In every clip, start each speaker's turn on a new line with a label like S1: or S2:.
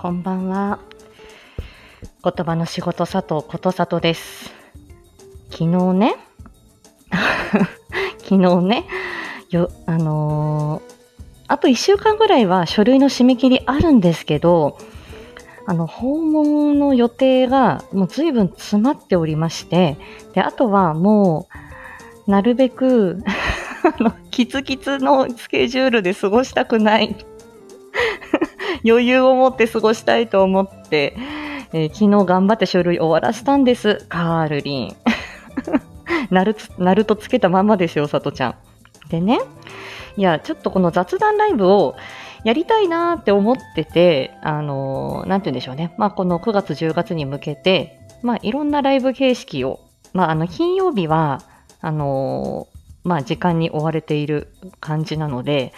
S1: こんばんは。言葉の仕事佐藤ことさとです。昨日ね、昨日ね、よ、あのーあと1週間ぐらいは書類の締め切りあるんですけど、あの、訪問の予定がもう随分詰まっておりまして、で、あとはもう、なるべく、あの、キツキツのスケジュールで過ごしたくない。余裕を持って過ごしたいと思って、えー昨日頑張って書類終わらせたんです。カールリン。ナルナルトつけたままですよ、さとちゃん。でね、いや、ちょっとこの雑談ライブをやりたいなーって思ってて、あのーなんて言うんでしょうね。まあ、この9月、10月に向けて、まあ、いろんなライブ形式を、まあ、あの、金曜日は、あのーまあ、時間に追われている感じなので、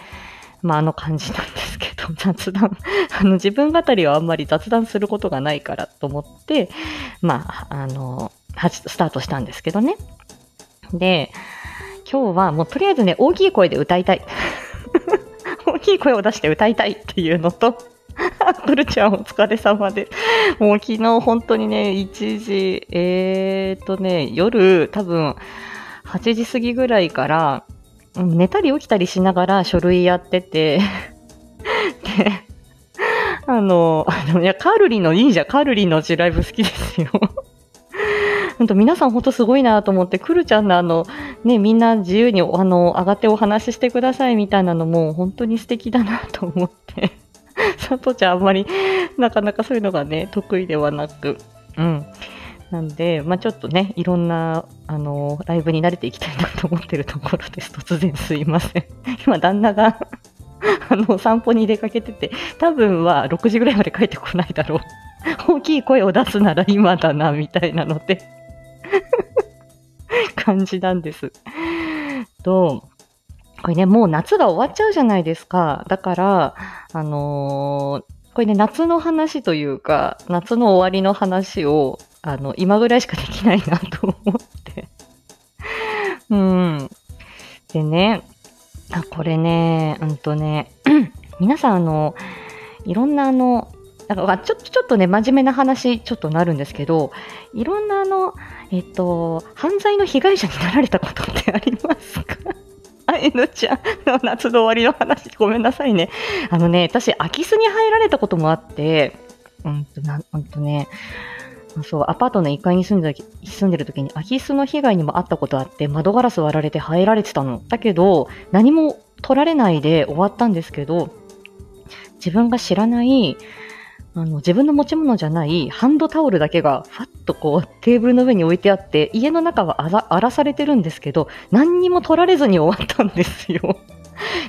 S1: まあ、あの感じなんですけど、雑談、あの、自分語りはあんまり雑談することがないからと思って、まあ、あの、はじスタートしたんですけどね。で、今日はもうとりあえずね、大きい声で歌いたい。大きい声を出して歌いたいっていうのと、くるちゃんお疲れ様で。もう昨日本当にね、1時、えーっとね、夜多分8時過ぎぐらいから、寝たり起きたりしながら書類やってて、で、あの、いや、カールリンのいいじゃん、カールリンのうちライブ好きですよ。本当皆さん本当すごいなと思って、くるちゃんのあの、ね、みんな自由にあの、上がってお話ししてくださいみたいなのも本当に素敵だなと思って、さとちゃんあんまりなかなかそういうのがね、得意ではなく、うん。なんで、まあちょっとね、いろんな、あの、ライブに慣れていきたいなと思ってるところです。突然すいません。今、旦那が、あの、散歩に出かけてて、多分は6時ぐらいまで帰ってこないだろう。大きい声を出すなら今だな、みたいなので、感じなんです。と、これね、もう夏が終わっちゃうじゃないですか。だから、あのーこれね、夏の話というか、夏の終わりの話を、あの、今ぐらいしかできないなと思って。うん。でね、あ、これね、うんとね、皆さんあの、いろんなあの、なんかちょっと、ちょっとね、真面目な話、ちょっとなるんですけど、いろんなあの、えっと、犯罪の被害者になられたことってありますか？あ、えのちゃんの夏の終わりの話、ごめんなさいね。あのね、私、空き巣に入られたこともあって、うんと、な、うんとね、そう、アパートの1階に住んでた住んでる時に空き巣の被害にもあったことあって、窓ガラス割られて入られてたの。だけど、何も取られないで終わったんですけど、自分が知らない、あの、自分の持ち物じゃないハンドタオルだけが、ファッとこう、テーブルの上に置いてあって、家の中は荒らされてるんですけど、何にも取られずに終わったんですよ。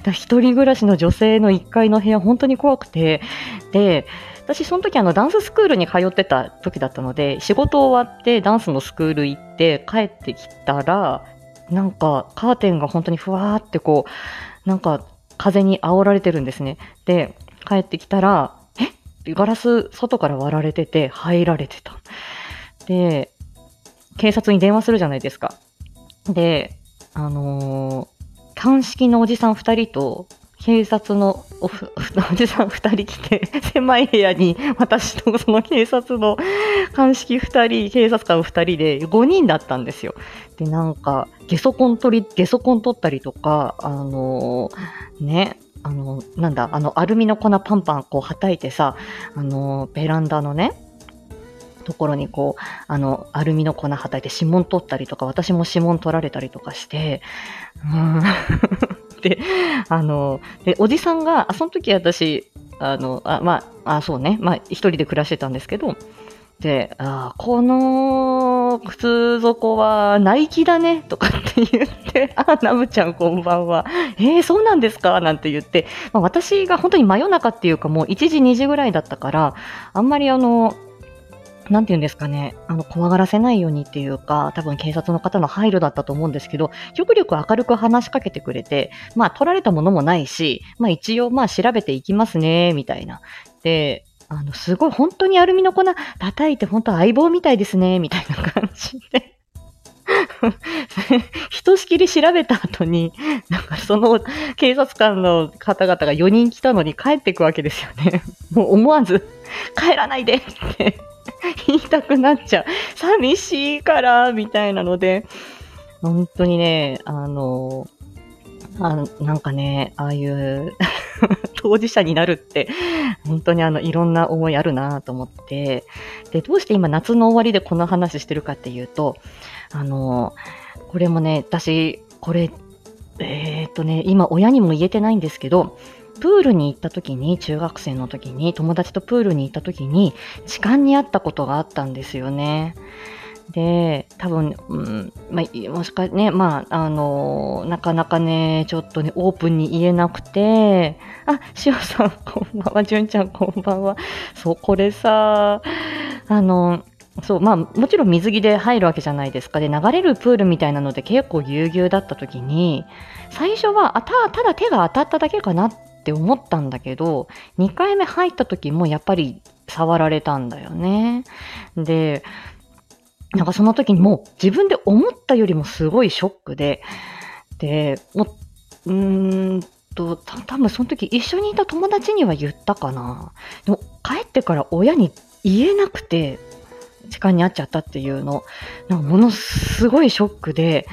S1: だ一人暮らしの女性の1階の部屋、本当に怖くて、で、私、その時あのダンススクールに通ってた時だったので、仕事終わってダンスのスクール行って帰ってきたら、なんかカーテンが本当にふわーってこう、なんか風に煽られてるんですね。で、帰ってきたら、え？ガラス外から割られてて入られてた。で、警察に電話するじゃないですか。で、あのー鑑識のおじさん二人と、警察のおおじさん二人来て、狭い部屋に私とその警察の鑑識二人、警察官二人で5人だったんですよ。で、なんか、ゲソコン取り、ゲソコン取ったりとか、あのーね、あの、なんだ、あの、アルミの粉パンパンこう叩いてさ、あの、ベランダのね、ところにこう、あの、アルミの粉叩いて指紋取ったりとか、私も指紋取られたりとかして、うん。で、あの、で、おじさんが、あ、その時私、あの、あ、まあ、あ、そうね、まあ、一人で暮らしてたんですけど、で、あこの靴底はナイキだねとかって言って、あ、ナムちゃんこんばんは。えー、そうなんですか？なんて言って、まあ、私が本当に真夜中っていうかもう1時2時ぐらいだったから、あんまりあの、なんて言うんですかね、あの、怖がらせないようにっていうか、多分警察の方の配慮だったと思うんですけど、極力明るく話しかけてくれて、まあ、取られたものもないし、まあ、一応、まあ、調べていきますね、みたいな。で、あの、すごい、本当にアルミの粉叩いて、本当相棒みたいですね、みたいな感じで。ひとしきり調べた後に、なんかその警察官の方々が4人来たのに帰ってくわけですよね。もう思わず、帰らないでって言いたくなっちゃう。寂しいから、みたいなので、本当にね、あの、あなんかね、ああいう 当事者になるって、本当にあの、いろんな思いあるなと思って、で、どうして今夏の終わりでこの話してるかっていうと、あの、これもね、私、これ、えー、っとね、今親にも言えてないんですけど、プールに行った時に、中学生の時に、友達とプールに行った時に、痴漢にあったことがあったんですよね。で、多分、うん、まあ、もしかね、まあ、あの、なかなかね、ちょっとね、オープンに言えなくて、あ、しおさん、こんばんは、じゅんちゃん、こんばんは。そう、これさ、あの、そう、まあ、もちろん水着で入るわけじゃないですか。で、流れるプールみたいなので結構ぎゅうぎゅうだった時に、最初は、あ、た、ただ手が当たっただけかなっって思ったんだけど、2回目入った時もやっぱり触られたんだよね。で、なんかその時にもう自分で思ったよりもすごいショックで、で、もう、うーんと、た多分その時一緒にいた友達には言ったかな。でも帰ってから親に言えなくて、時間に会っちゃったっていうの、なんかものすごいショックで、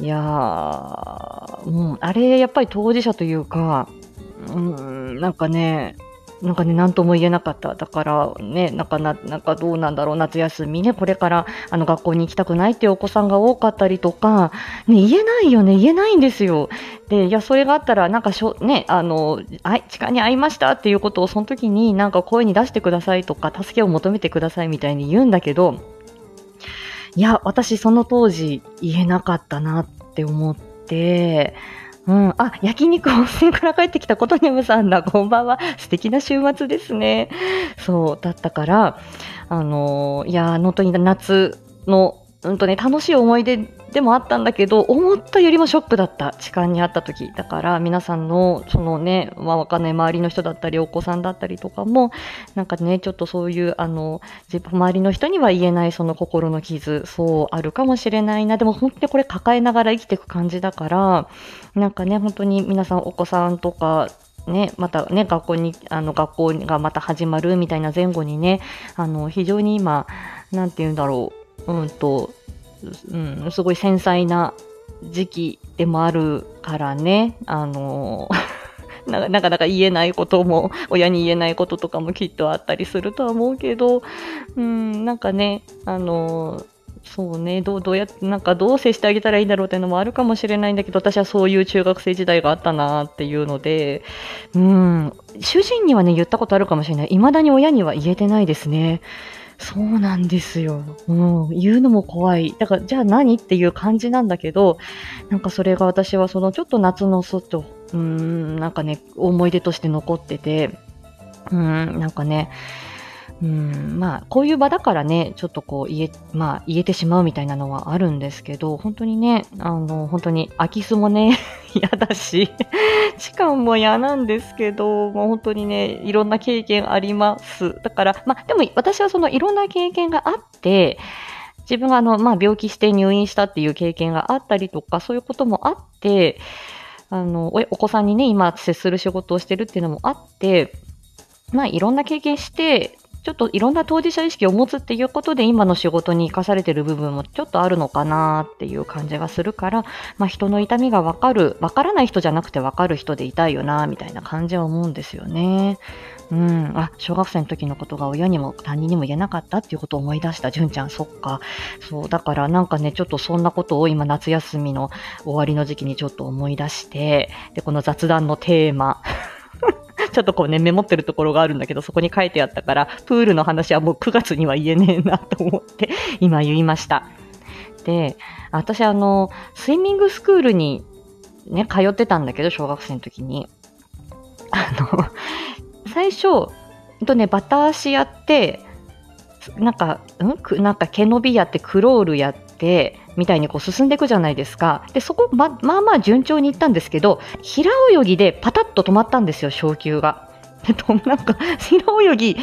S1: いやー、もう、あれ、やっぱり当事者というか、うん、なんかね、なんかね、なんとも言えなかった。だからね、なんかな、なんかどうなんだろう、夏休みね、これからあの学校に行きたくないっていうお子さんが多かったりとか、ね、言えないよね、言えないんですよ。で、いや、それがあったら、なんかしょ、ね、あの、あい、痴漢に会いましたっていうことをその時になんか声に出してくださいとか、助けを求めてくださいみたいに言うんだけど、いや、私その当時言えなかったなって思って、うん。あ、焼肉温泉から帰ってきたことにむさんだ。こんばんは。素敵な週末ですね。そう、だったから、あのいや、本当に夏の、うんとね、楽しい思い出でもあったんだけど、思ったよりもショックだった。痴漢にあった時。だから、皆さんの、そのね、まあ、わかんない周りの人だったり、お子さんだったりとかも、なんかね、ちょっとそういう、あの、周りの人には言えないその心の傷、そうあるかもしれないな。でも本当にこれ抱えながら生きていく感じだから、なんかね、本当に皆さんお子さんとか、ね、またね、学校に、あの、学校がまた始まるみたいな前後にね、あの、非常に今、なんて言うんだろう、うんと、うん、すごい繊細な時期でもあるからね、あの なかなか言えないことも、親に言えないこととかもきっとあったりするとは思うけど、うん、なんかね、あのそうね、どう、どうや、なんかどう接してあげたらいいんだろうっていうのもあるかもしれないんだけど、私はそういう中学生時代があったなっていうので、うん、主人にはね、言ったことあるかもしれない。未だに親には言えてないですね。そうなんですよ。うん。言うのも怖い。だから、じゃあ何っていう感じなんだけど、なんかそれが私はそのちょっと夏の外、うん、なんかね、思い出として残ってて、うん、なんかね、うん、まあ、こういう場だからね、ちょっとこう言え、まあ、言えてしまうみたいなのはあるんですけど、本当にね、あの、本当に空き巣もね、嫌だし、時間も嫌なんですけど、もう本当にね、いろんな経験あります。だから、まあ、でも私はそのいろんな経験があって、自分があの、まあ、病気して入院したっていう経験があったりとか、そういうこともあって、あの、おお子さんにね、今接する仕事をしてるっていうのもあって、まあ、いろんな経験して、ちょっといろんな当事者意識を持つっていうことで今の仕事に生かされてる部分もちょっとあるのかなっていう感じがするから、まあ、人の痛みがわかる、わからない人じゃなくてわかる人でいたいよなみたいな感じは思うんですよね。うん。あ、小学生の時のことが親にも他人にも言えなかったっていうことを思い出した。純ちゃん、そっか。そう、だからなんかね、ちょっとそんなことを今夏休みの終わりの時期にちょっと思い出して、で、この雑談のテーマ、ちょっとこうね、メモってるところがあるんだけど、そこに書いてあったから、プールの話はもう9月には言えねえなと思って、今言いました。で、私あの、スイミングスクールにね、通ってたんだけど、小学生の時に。あの、最初、とね、バタ足やって、なんか、うん？なんか毛伸びやって、クロールやって、みたいにこう進んでいくじゃないですか。で、そこ、ま、まあまあ順調にいったんですけど、平泳ぎでパタッと止まったんですよ、昇級が。で、と、なんか、平泳ぎ、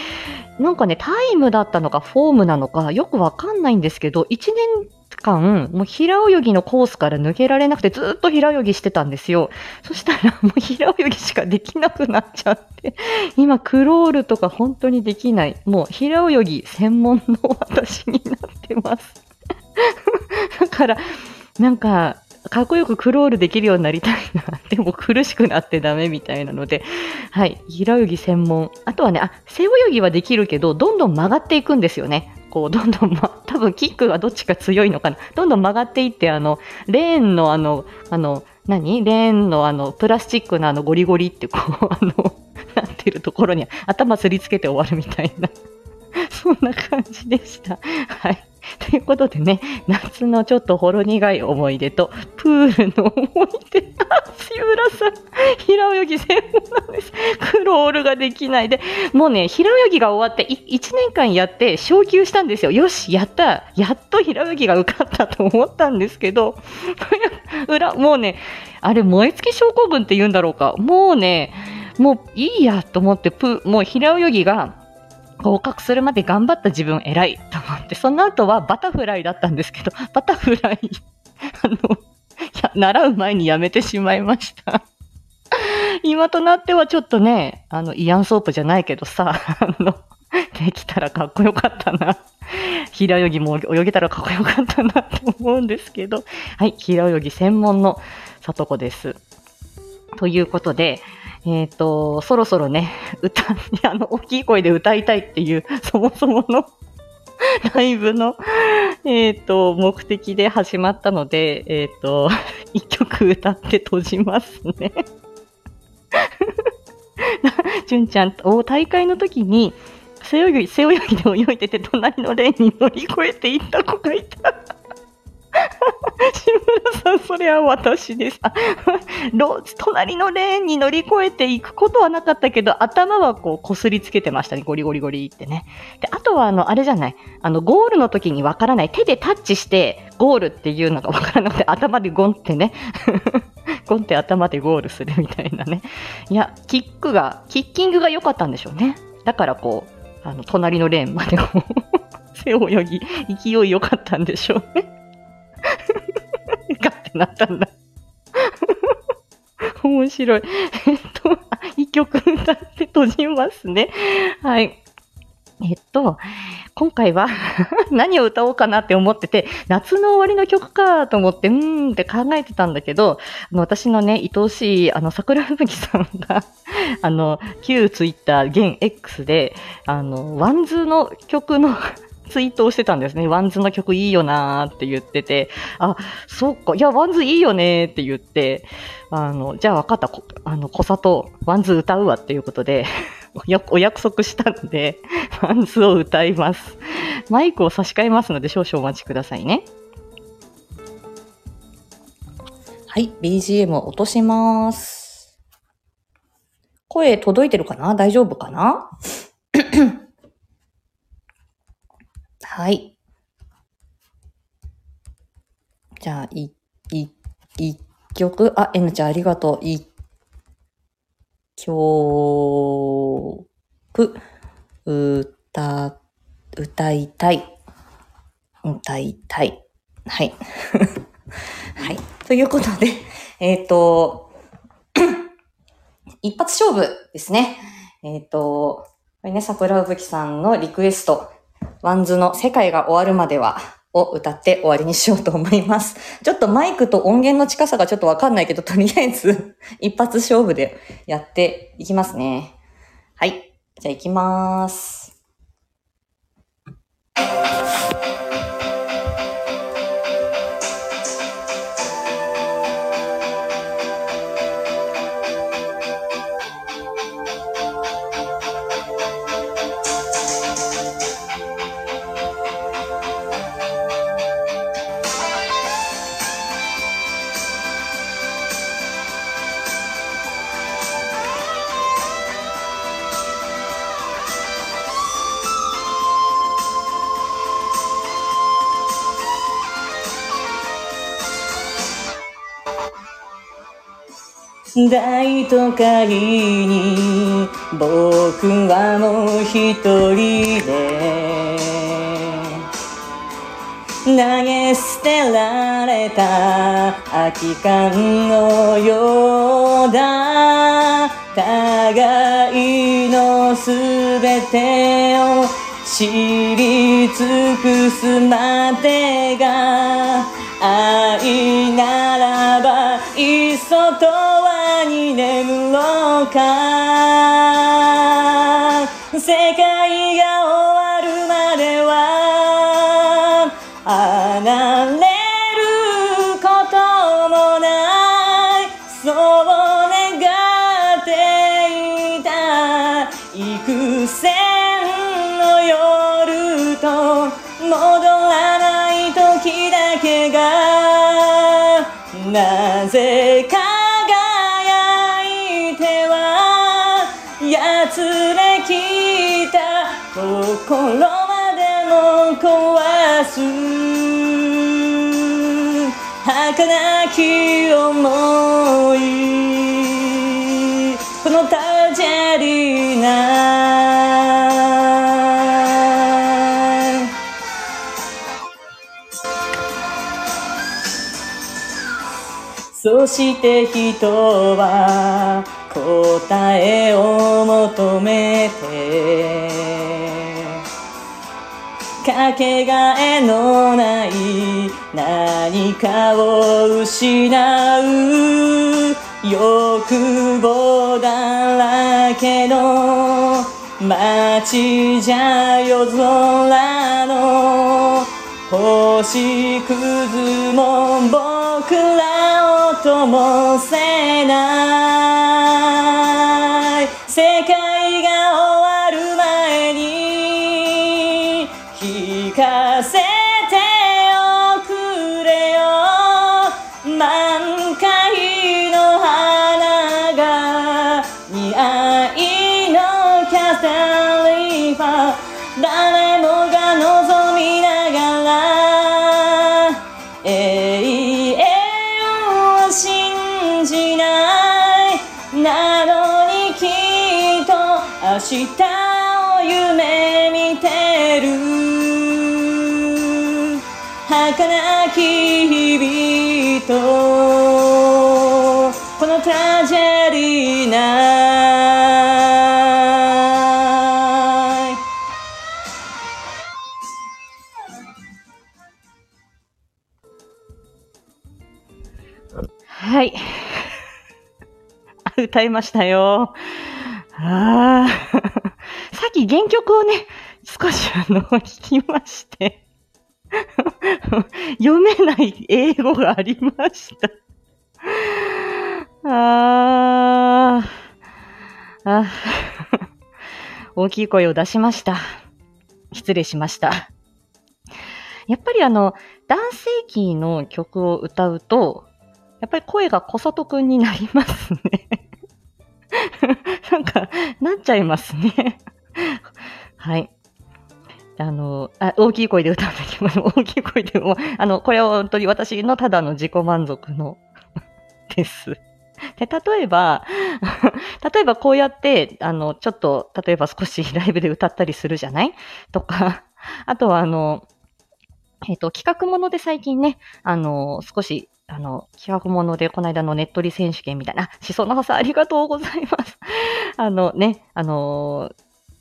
S1: なんかね、タイムだったのかフォームなのかよくわかんないんですけど、1年間、もう平泳ぎのコースから抜けられなくてずっと平泳ぎしてたんですよ。そしたらもう平泳ぎしかできなくなっちゃって、今クロールとか本当にできない。もう平泳ぎ専門の私になってます。だから、なんか、かっこよくクロールできるようになりたいな。でも苦しくなってダメみたいなので、はい、平泳ぎ専門。あとはね、あ、背泳ぎはできるけど、どんどん曲がっていくんですよね。こう、どんどん、ま、多分キックがどっちか強いのかな。どんどん曲がっていって、あの、レーンのあの、あの、何？レーンのあの、プラスチックのあの、ゴリゴリってこう、あの、なってるところに頭すりつけて終わるみたいな。そんな感じでした。はい。ということでね、夏のちょっとほろ苦い思い出と、プールの思い出。あ、志村さん、平泳ぎ専門なんです。クロールができないで。もうね、平泳ぎが終わって、1年間やって昇級したんですよ。よし、やった。やっと平泳ぎが受かったと思ったんですけど、裏、もうね、あれ、燃え尽き症候群って言うんだろうか。もうね、もういいやと思って、プもう平泳ぎが、合格するまで頑張った自分偉いと思って、その後はバタフライだったんですけど、バタフライ、あの、習う前にやめてしまいました。今となってはちょっとね、あの、イアンソープじゃないけどさ、あの、できたらかっこよかったな。平泳ぎも泳げたらかっこよかったなと思うんですけど、はい、平泳ぎ専門の里子です。ということで、えっ、ー、と、そろそろね、歌、あの、大きい声で歌いたいっていう、そもそもの ライブの、えっ、ー、と、目的で始まったので、えっ、ー、と、一曲歌って閉じますね。純ちゃん、お大会の時に、背泳ぎ、背泳ぎで泳いでて、隣のレーンに乗り越えていった子がいた。志村さん、それは私です。隣のレーンに乗り越えていくことはなかったけど、頭はこう、こすりつけてましたね。ゴリゴリゴリってね。で、あとは、あの、あれじゃない。あの、ゴールの時にわからない。手でタッチして、ゴールっていうのがわからなくて、頭でゴンってね。ゴンって頭でゴールするみたいなね。いや、キックが、キッキングが良かったんでしょうね。だからこう、あの、隣のレーンまでこう、背泳ぎ、勢い良かったんでしょうね。ってなったんだ。面白い。えっと、一曲歌って閉じますね。はい。えっと、今回は 何を歌おうかなって思ってて、夏の終わりの曲かと思って、うーんって考えてたんだけど、あの私のね、愛おしい、あの、桜吹雪さんがあの、旧ツイッター、現 X で、あの、 WANDS の曲のツイートをしてたんですね。 WANDS の曲いいよなーって言ってて、あ、そっか、いや、 WANDS いいよねーって言って、あの、じゃあ分かった、あの、小里、 WANDS 歌うわっていうことで お約束したので、WANDS を歌います。マイクを差し替えますので、少々お待ちくださいね。はい、BGM を落とします。声届いてるかな？大丈夫かな？はい。じゃあ、い、い、一曲、あ、N ちゃんありがとう。一曲、歌、歌いたい。歌いたい。はい。はい。ということで、えっ、ー、と、一発勝負ですね。えっ、ー、と、これね、桜吹さんのリクエスト。 WANDS の世界が終わるまではを歌って終わりにしようと思います。ちょっとマイクと音源の近さがちょっとわかんないけど、とりあえず 一発勝負でやっていきますね。はい。じゃあ行きまーす。
S2: 大都会に僕はもう一人で投げ捨てられた空き缶のようだ。互いのすべてを知り尽くすまでが愛ならばいっそと。boca. 心までも壊す。儚き思い。このタジェリーナそして人は答えを求めかけがえのない何かを失う欲望だらけの街じゃ夜空の星屑も僕らを灯せない誰もが望みながら永遠を信じない。なのにきっと明日を夢見てる。儚き日々と
S1: 歌いましたよ。ああ。さっき原曲をね、少しあの、聞きまして。読めない英語がありました。あーあ。大きい声を出しました。失礼しました。やっぱりあの、男性キーの曲を歌うと、やっぱり声が小里くんになりますね。なんか、なっちゃいますね。はい。あの、あ大きい声で歌うんだけど、大きい声でも、あの、これは本当に私のただの自己満足の です。で、例えば、例えばこうやって、あの、ちょっと、例えば少しライブで歌ったりするじゃない？とか、あとはあの、えっ、と、企画もので最近ね、あの、少し、あの、企画ものでこの間のネットリ選手権みたいな、あしそのはさんありがとうございます。あのね、あの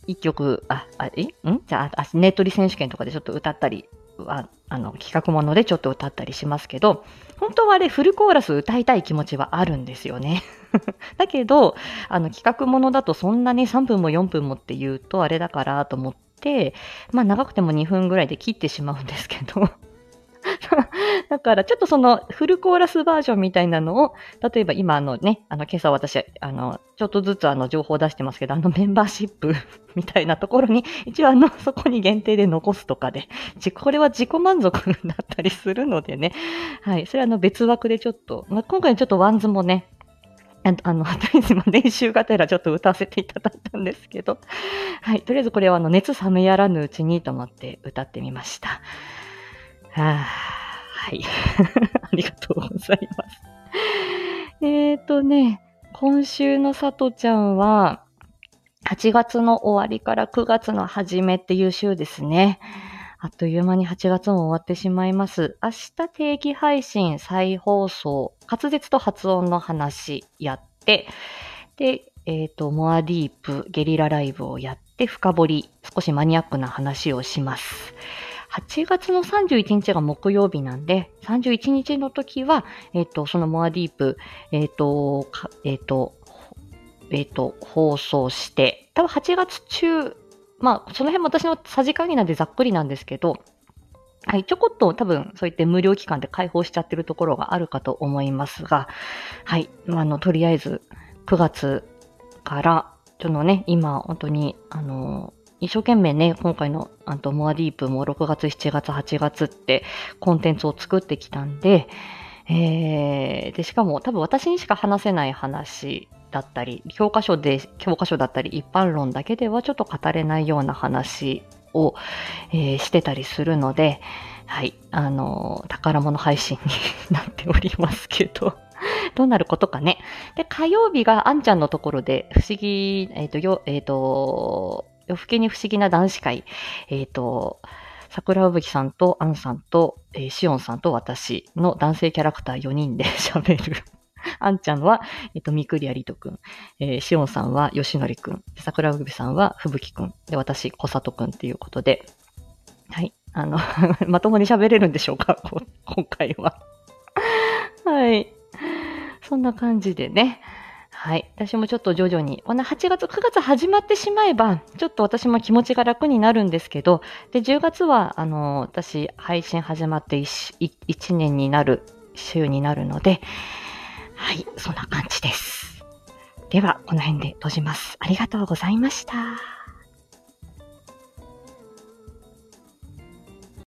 S1: 一曲、あ、あ、え？ん？じゃあ、ネットリ選手権とかでちょっと歌ったり、ああの、企画ものでちょっと歌ったりしますけど、本当はあれフルコーラス歌いたい気持ちはあるんですよね。だけど、あの、企画ものだとそんなに3分も4分もって言うとあれだからと思って、まあ長くても2分ぐらいで切ってしまうんですけど、だからちょっとそのフルコーラスバージョンみたいなのを、例えば今あのね、あの今朝私、あの、ちょっとずつあの情報を出してますけど、あのメンバーシップ みたいなところに、一応あの、そこに限定で残すとかで、これは自己満足だったりするのでね、はい、それはあの別枠でちょっと、まあ、今回ちょっと WANDS もね、ああの、とりあえず今練習がてらちょっと歌わせていただいたんですけど、はい、とりあえずこれはあの熱冷めやらぬうちにと思って歌ってみました。はあ、はい。ありがとうございます。えっ、ー、とね、今週のさとちゃんは、8月の終わりから9月の初めっていう週ですね。あっという間に8月も終わってしまいます。明日定期配信再放送、滑舌と発音の話やって、で、えっ、と、モアディープゲリラライブをやって深掘り、少しマニアックな話をします。8月の31日が木曜日なんで、31日の時は、えっ、と、そのモアディープ、えっ、と、えっ、と、えっ、と、放送して、多分8月中、まあ、その辺も私のさじ加減なんでざっくりなんですけど、はい、ちょこっと多分そういって無料期間で開放しちゃってるところがあるかと思いますが、はい、あ、の、とりあえず9月から、ちょっとね、今本当に、あの、一生懸命ね、今回のあとモアディープも6月、7月、8月ってコンテンツを作ってきたんで、えー、で、しかも多分私にしか話せない話だったり、教科書で、教科書だったり、一般論だけではちょっと語れないような話を、えーしてたりするので、はい、あの、宝物配信になっておりますけど、どうなることかね。で、火曜日があんちゃんのところで、不思議、えっ、と、よ、えっ、と、夜更けに不思議な男子会、えっ、と、桜吹さんとアンさんと、えーシオンさんと私の男性キャラクター4人で 喋る。あんちゃんは、えっ、と、みくりありとくん。えーシオンさんは吉典くん。桜吹さんはふぶきくん。で、私、小里くんっていうことで。はい。あの、まともに喋れるんでしょうか？今回は。はい。そんな感じでね。はい。私もちょっと徐々に、この8月、9月始まってしまえば、ちょっと私も気持ちが楽になるんですけど、で、10月は、あの、私、配信始まって 1, 1年になる、週になるので、はい、そんな感じです。では、この辺で閉じます。ありがとうございました。